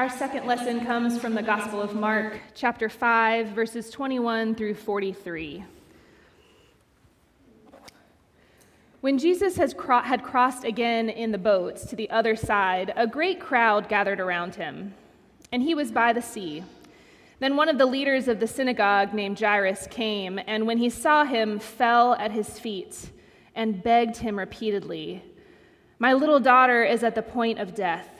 Our second lesson comes from the Gospel of Mark, chapter 5, verses 21 through 43. When Jesus cro- had crossed again in the boats to the other side, a great crowd gathered around him, and he was by the sea. Then one of the leaders of the synagogue named Jairus came, and when he saw him, fell at his feet and begged him repeatedly, My little daughter is at the point of death.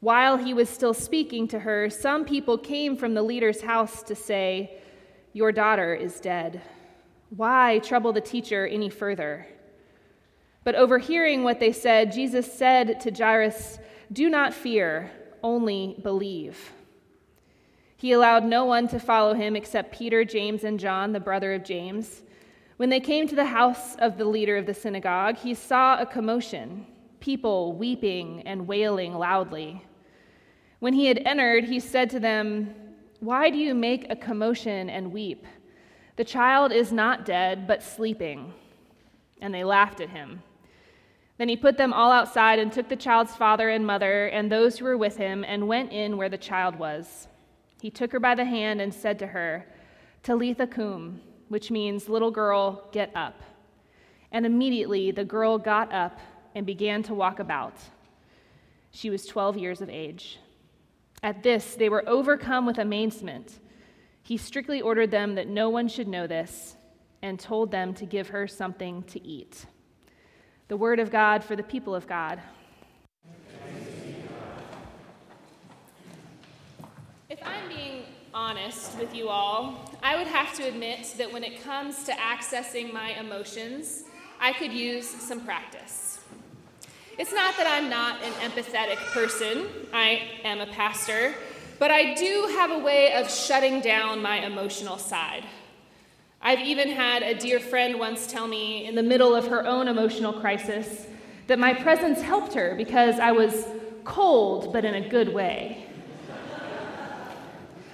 While he was still speaking to her, some people came from the leader's house to say, Your daughter is dead. Why trouble the teacher any further? But overhearing what they said, Jesus said to Jairus, Do not fear, only believe. He allowed no one to follow him except Peter, James, and John, the brother of James. When they came to the house of the leader of the synagogue, he saw a commotion, people weeping and wailing loudly. When he had entered, he said to them, Why do you make a commotion and weep? The child is not dead, but sleeping. And they laughed at him. Then he put them all outside and took the child's father and mother and those who were with him and went in where the child was. He took her by the hand and said to her, Talitha cum, which means, little girl, get up. And immediately the girl got up and began to walk about. She was 12 years of age. At this, they were overcome with amazement. He strictly ordered them that no one should know this and told them to give her something to eat. The word of God for the people of God. If I'm being honest with you all, I would have to admit that when it comes to accessing my emotions, I could use some practice. It's not that I'm not an empathetic person, I am a pastor, but I do have a way of shutting down my emotional side. I've even had a dear friend once tell me, in the middle of her own emotional crisis, that my presence helped her because I was cold, but in a good way.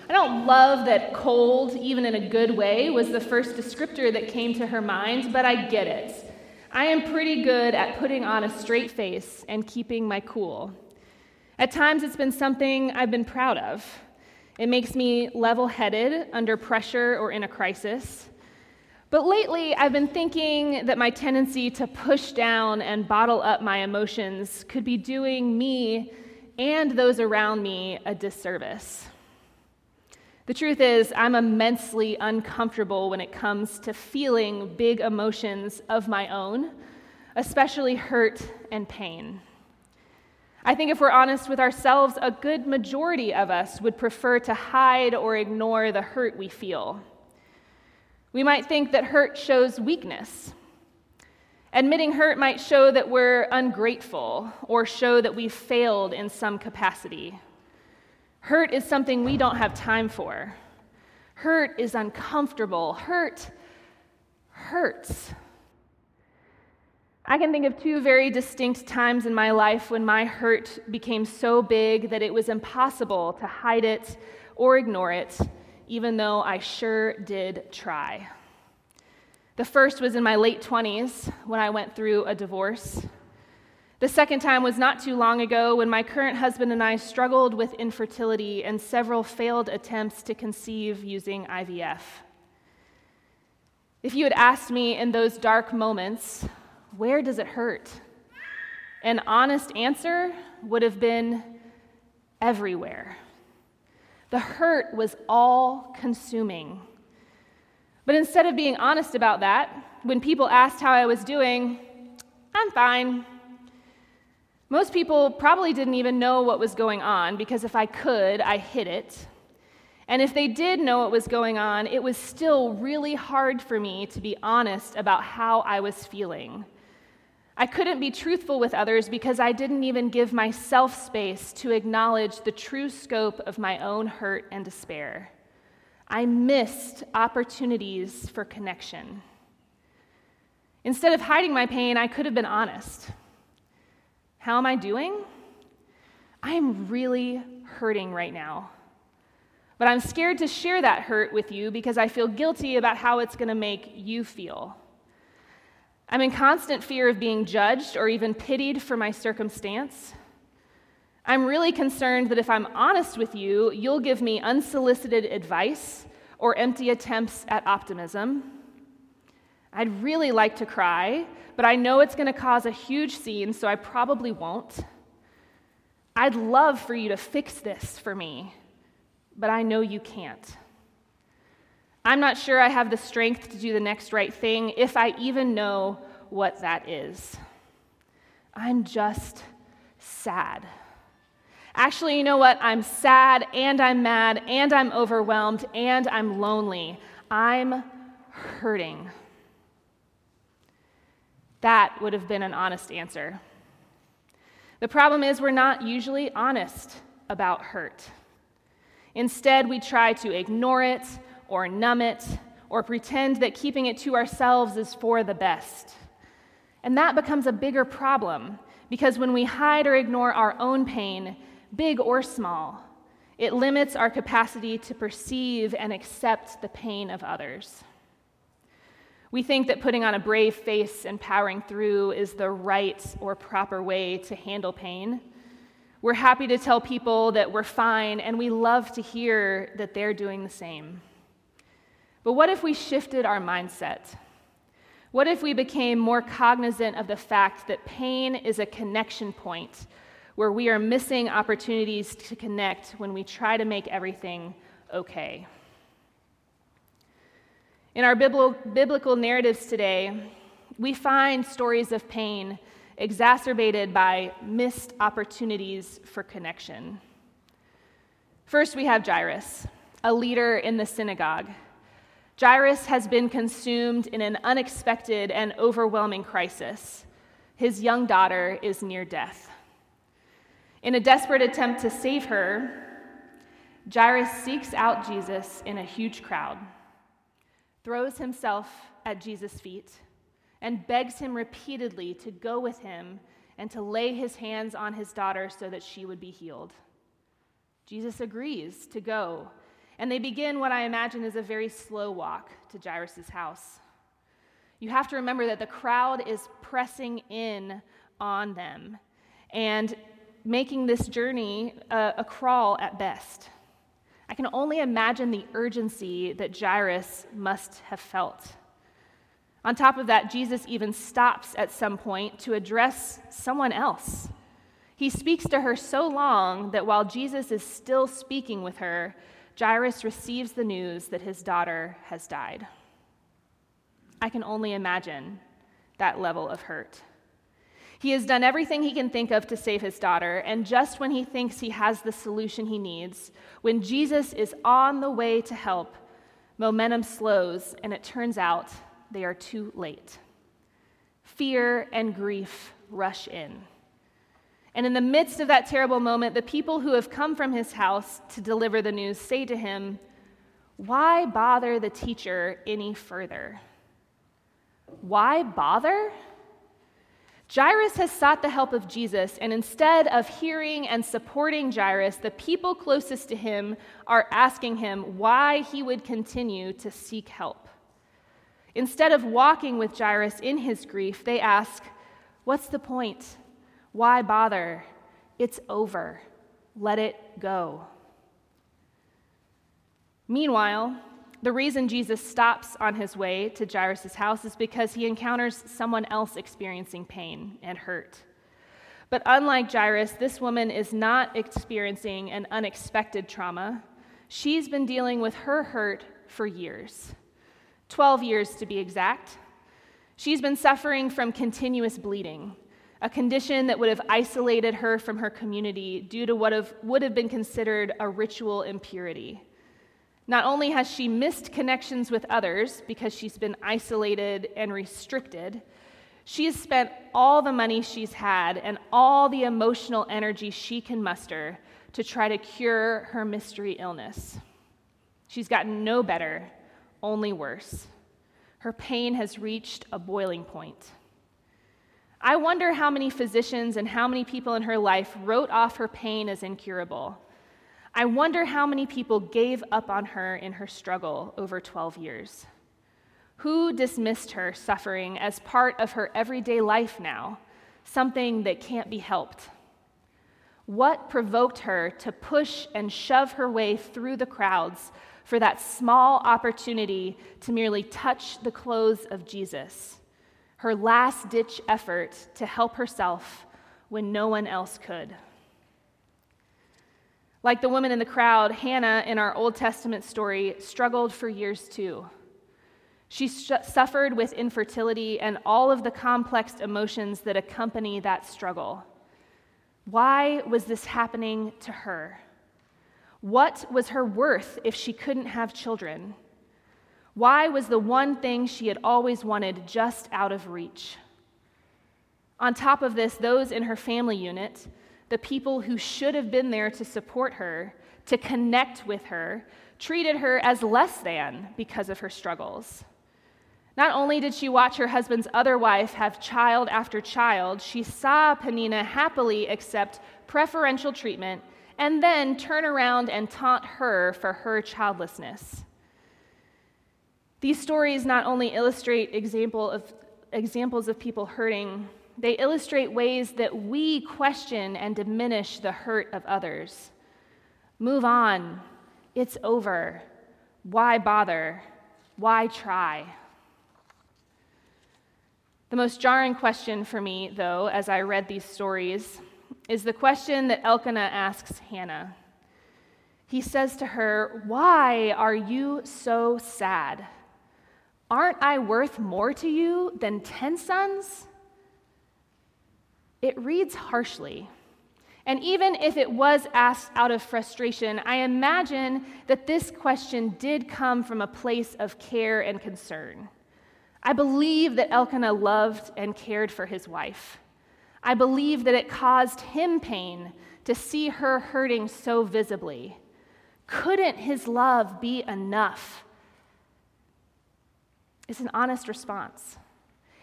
I don't love that cold, even in a good way, was the first descriptor that came to her mind, but I get it. I am pretty good at putting on a straight face and keeping my cool. At times, it's been something I've been proud of. It makes me level headed under pressure or in a crisis. But lately, I've been thinking that my tendency to push down and bottle up my emotions could be doing me and those around me a disservice. The truth is, I'm immensely uncomfortable when it comes to feeling big emotions of my own, especially hurt and pain. I think if we're honest with ourselves, a good majority of us would prefer to hide or ignore the hurt we feel. We might think that hurt shows weakness. Admitting hurt might show that we're ungrateful or show that we've failed in some capacity. Hurt is something we don't have time for. Hurt is uncomfortable. Hurt hurts. I can think of two very distinct times in my life when my hurt became so big that it was impossible to hide it or ignore it, even though I sure did try. The first was in my late 20s when I went through a divorce. The second time was not too long ago when my current husband and I struggled with infertility and several failed attempts to conceive using IVF. If you had asked me in those dark moments, where does it hurt? An honest answer would have been everywhere. The hurt was all consuming. But instead of being honest about that, when people asked how I was doing, I'm fine. Most people probably didn't even know what was going on because if I could, I hid it. And if they did know what was going on, it was still really hard for me to be honest about how I was feeling. I couldn't be truthful with others because I didn't even give myself space to acknowledge the true scope of my own hurt and despair. I missed opportunities for connection. Instead of hiding my pain, I could have been honest. How am I doing? I am really hurting right now. But I'm scared to share that hurt with you because I feel guilty about how it's going to make you feel. I'm in constant fear of being judged or even pitied for my circumstance. I'm really concerned that if I'm honest with you, you'll give me unsolicited advice or empty attempts at optimism. I'd really like to cry, but I know it's going to cause a huge scene, so I probably won't. I'd love for you to fix this for me, but I know you can't. I'm not sure I have the strength to do the next right thing if I even know what that is. I'm just sad. Actually, you know what? I'm sad and I'm mad and I'm overwhelmed and I'm lonely. I'm hurting. That would have been an honest answer. The problem is, we're not usually honest about hurt. Instead, we try to ignore it or numb it or pretend that keeping it to ourselves is for the best. And that becomes a bigger problem because when we hide or ignore our own pain, big or small, it limits our capacity to perceive and accept the pain of others. We think that putting on a brave face and powering through is the right or proper way to handle pain. We're happy to tell people that we're fine, and we love to hear that they're doing the same. But what if we shifted our mindset? What if we became more cognizant of the fact that pain is a connection point where we are missing opportunities to connect when we try to make everything okay? In our biblical narratives today, we find stories of pain exacerbated by missed opportunities for connection. First, we have Jairus, a leader in the synagogue. Jairus has been consumed in an unexpected and overwhelming crisis. His young daughter is near death. In a desperate attempt to save her, Jairus seeks out Jesus in a huge crowd throws himself at Jesus' feet, and begs him repeatedly to go with him and to lay his hands on his daughter so that she would be healed. Jesus agrees to go, and they begin what I imagine is a very slow walk to Jairus' house. You have to remember that the crowd is pressing in on them and making this journey a, a crawl at best. I can only imagine the urgency that Jairus must have felt. On top of that, Jesus even stops at some point to address someone else. He speaks to her so long that while Jesus is still speaking with her, Jairus receives the news that his daughter has died. I can only imagine that level of hurt. He has done everything he can think of to save his daughter, and just when he thinks he has the solution he needs, when Jesus is on the way to help, momentum slows, and it turns out they are too late. Fear and grief rush in. And in the midst of that terrible moment, the people who have come from his house to deliver the news say to him, Why bother the teacher any further? Why bother? Jairus has sought the help of Jesus, and instead of hearing and supporting Jairus, the people closest to him are asking him why he would continue to seek help. Instead of walking with Jairus in his grief, they ask, What's the point? Why bother? It's over. Let it go. Meanwhile, the reason Jesus stops on his way to Jairus' house is because he encounters someone else experiencing pain and hurt. But unlike Jairus, this woman is not experiencing an unexpected trauma. She's been dealing with her hurt for years 12 years to be exact. She's been suffering from continuous bleeding, a condition that would have isolated her from her community due to what have, would have been considered a ritual impurity. Not only has she missed connections with others because she's been isolated and restricted, she has spent all the money she's had and all the emotional energy she can muster to try to cure her mystery illness. She's gotten no better, only worse. Her pain has reached a boiling point. I wonder how many physicians and how many people in her life wrote off her pain as incurable. I wonder how many people gave up on her in her struggle over 12 years. Who dismissed her suffering as part of her everyday life now, something that can't be helped? What provoked her to push and shove her way through the crowds for that small opportunity to merely touch the clothes of Jesus, her last ditch effort to help herself when no one else could. Like the woman in the crowd, Hannah in our Old Testament story struggled for years too. She sh- suffered with infertility and all of the complex emotions that accompany that struggle. Why was this happening to her? What was her worth if she couldn't have children? Why was the one thing she had always wanted just out of reach? On top of this, those in her family unit, the people who should have been there to support her, to connect with her, treated her as less than because of her struggles. Not only did she watch her husband's other wife have child after child, she saw Peninnah happily accept preferential treatment and then turn around and taunt her for her childlessness. These stories not only illustrate example of, examples of people hurting, they illustrate ways that we question and diminish the hurt of others. Move on. It's over. Why bother? Why try? The most jarring question for me, though, as I read these stories, is the question that Elkanah asks Hannah. He says to her, Why are you so sad? Aren't I worth more to you than ten sons? It reads harshly. And even if it was asked out of frustration, I imagine that this question did come from a place of care and concern. I believe that Elkanah loved and cared for his wife. I believe that it caused him pain to see her hurting so visibly. Couldn't his love be enough? It's an honest response.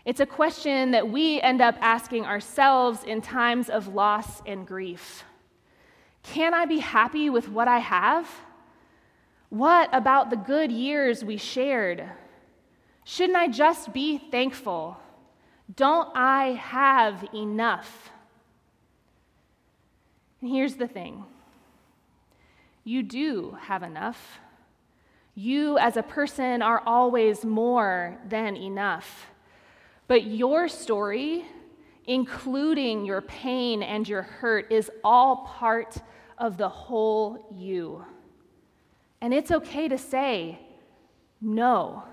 It's a question that we end up asking ourselves in times of loss and grief. Can I be happy with what I have? What about the good years we shared? Shouldn't I just be thankful? Don't I have enough? And here's the thing you do have enough. You, as a person, are always more than enough. But your story, including your pain and your hurt, is all part of the whole you. And it's okay to say, no.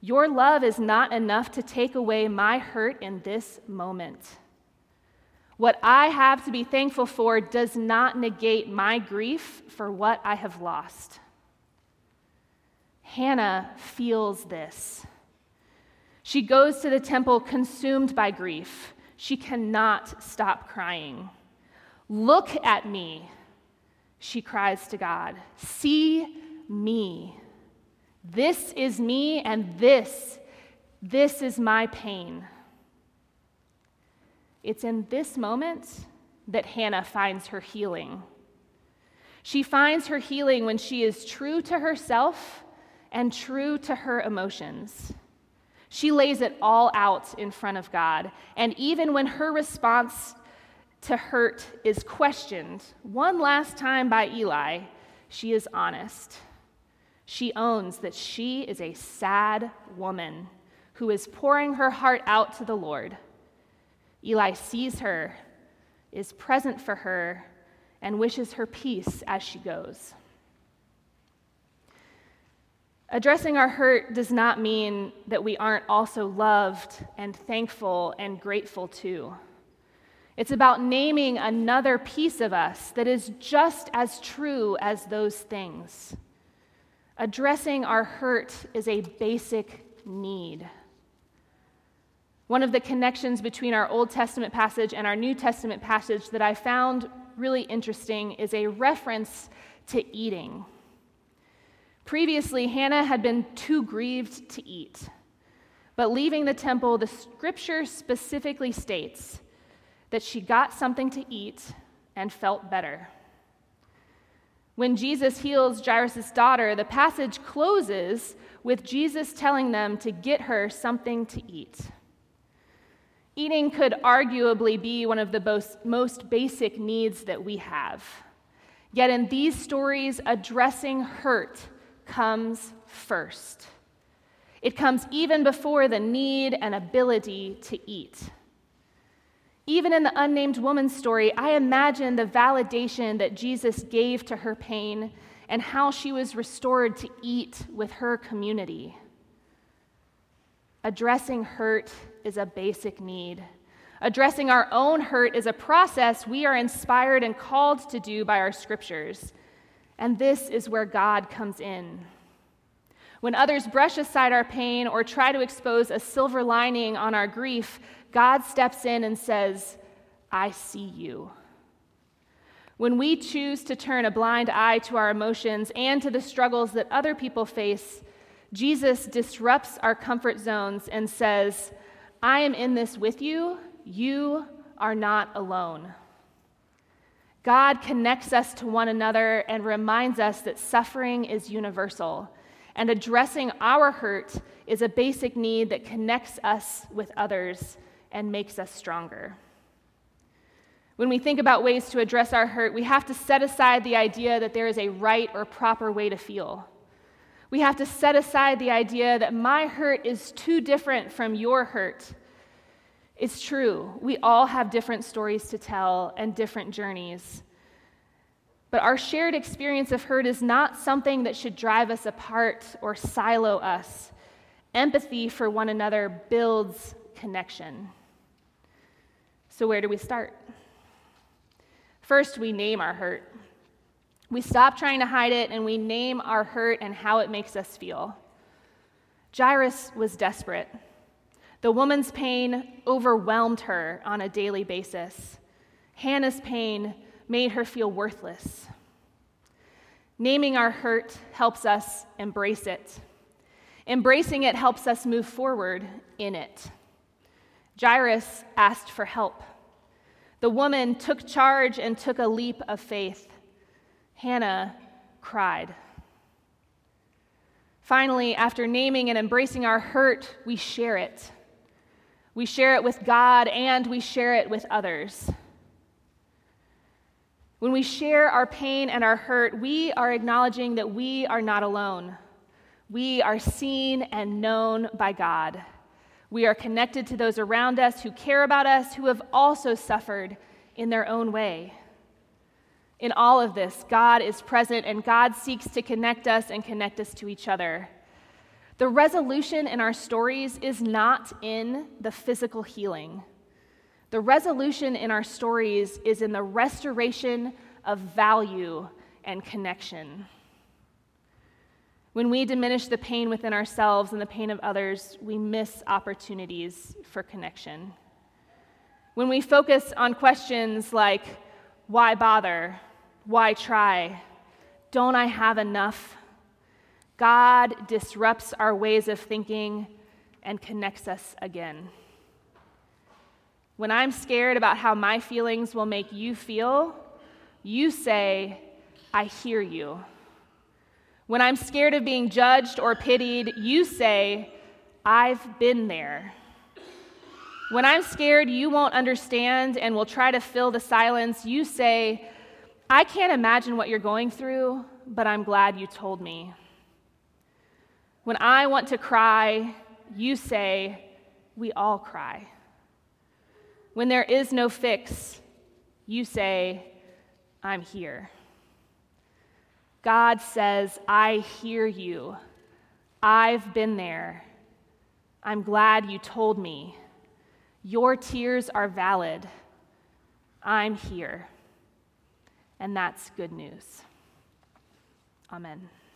Your love is not enough to take away my hurt in this moment. What I have to be thankful for does not negate my grief for what I have lost. Hannah feels this. She goes to the temple consumed by grief. She cannot stop crying. Look at me, she cries to God. See me. This is me, and this, this is my pain. It's in this moment that Hannah finds her healing. She finds her healing when she is true to herself and true to her emotions. She lays it all out in front of God. And even when her response to hurt is questioned one last time by Eli, she is honest. She owns that she is a sad woman who is pouring her heart out to the Lord. Eli sees her, is present for her, and wishes her peace as she goes. Addressing our hurt does not mean that we aren't also loved and thankful and grateful too. It's about naming another piece of us that is just as true as those things. Addressing our hurt is a basic need. One of the connections between our Old Testament passage and our New Testament passage that I found really interesting is a reference to eating. Previously, Hannah had been too grieved to eat. But leaving the temple, the scripture specifically states that she got something to eat and felt better. When Jesus heals Jairus' daughter, the passage closes with Jesus telling them to get her something to eat. Eating could arguably be one of the most, basic needs that we have. Yet in these stories, addressing hurt comes first. It comes even before the need and ability to eat. Even in the unnamed woman's story, I imagine the validation that Jesus gave to her pain and how she was restored to eat with her community. Addressing hurt is a basic need. Addressing our own hurt is a process we are inspired and called to do by our scriptures. And this is where God comes in. When others brush aside our pain or try to expose a silver lining on our grief, God steps in and says, I see you. When we choose to turn a blind eye to our emotions and to the struggles that other people face, Jesus disrupts our comfort zones and says, I am in this with you. You are not alone. God connects us to one another and reminds us that suffering is universal, and addressing our hurt is a basic need that connects us with others and makes us stronger. When we think about ways to address our hurt, we have to set aside the idea that there is a right or proper way to feel. We have to set aside the idea that my hurt is too different from your hurt. It's true, we all have different stories to tell and different journeys. But our shared experience of hurt is not something that should drive us apart or silo us. Empathy for one another builds connection. So, where do we start? First, we name our hurt. We stop trying to hide it and we name our hurt and how it makes us feel. Jairus was desperate. The woman's pain overwhelmed her on a daily basis. Hannah's pain made her feel worthless. Naming our hurt helps us embrace it. Embracing it helps us move forward in it. Jairus asked for help. The woman took charge and took a leap of faith. Hannah cried. Finally, after naming and embracing our hurt, we share it. We share it with God and we share it with others. When we share our pain and our hurt, we are acknowledging that we are not alone. We are seen and known by God. We are connected to those around us who care about us, who have also suffered in their own way. In all of this, God is present and God seeks to connect us and connect us to each other. The resolution in our stories is not in the physical healing. The resolution in our stories is in the restoration of value and connection. When we diminish the pain within ourselves and the pain of others, we miss opportunities for connection. When we focus on questions like, why bother? Why try? Don't I have enough? God disrupts our ways of thinking and connects us again. When I'm scared about how my feelings will make you feel, you say, I hear you. When I'm scared of being judged or pitied, you say, I've been there. When I'm scared, you won't understand and will try to fill the silence. You say, I can't imagine what you're going through, but I'm glad you told me. When I want to cry, you say, We all cry. When there is no fix, you say, I'm here. God says, I hear you. I've been there. I'm glad you told me. Your tears are valid. I'm here. And that's good news. Amen.